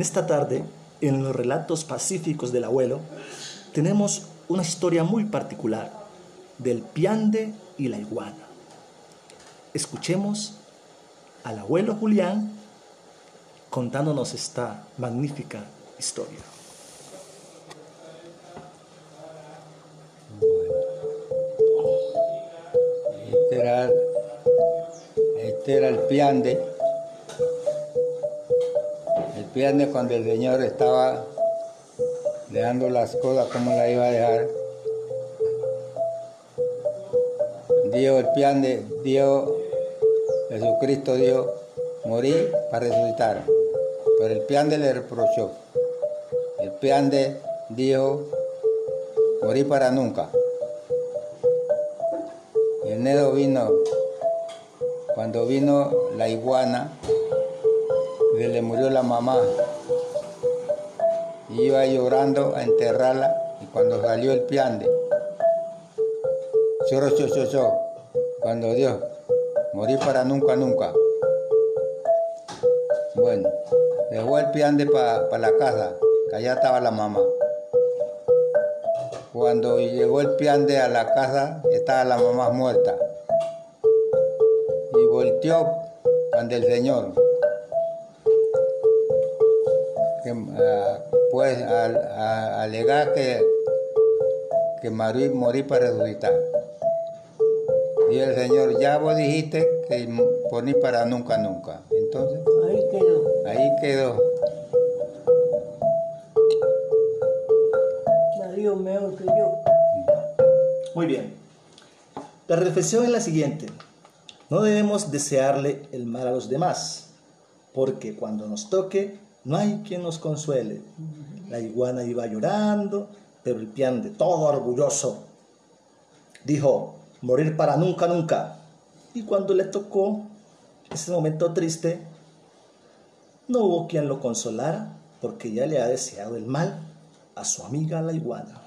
esta tarde, en los relatos pacíficos del abuelo, tenemos una historia muy particular del piande y la iguana. Escuchemos al abuelo Julián contándonos esta magnífica historia. Este era, este era el piande. Piande cuando el Señor estaba dejando las cosas como la iba a dejar. Dios, el piande, Dios, Jesucristo Dios, morir para resucitar. Pero el piande le reprochó. El piande dijo, morir para nunca. El nedo vino, cuando vino la iguana, se le murió la mamá. Iba llorando a enterrarla y cuando salió el piande, choro, choro, choro, cuando Dios, morir para nunca, nunca. Bueno, dejó el piande para la casa, que allá estaba la mamá. Cuando llegó el piande a la casa, estaba la mamá muerta. Y volteó ante el Señor. Ah, pues al alegar que, que morí, morí para resucitar. Y el Señor, ya vos dijiste que poní para nunca, nunca. Entonces, ahí quedó. Ahí quedó. Dios mejor que yo. Muy bien. La reflexión es la siguiente. No debemos desearle el mal a los demás, porque cuando nos toque, no hay quien nos consuele. La iguana iba llorando, pero el pian de todo orgulloso dijo, morir para nunca, nunca. Y cuando le tocó ese momento triste, no hubo quien lo consolara porque ya le ha deseado el mal a su amiga la iguana.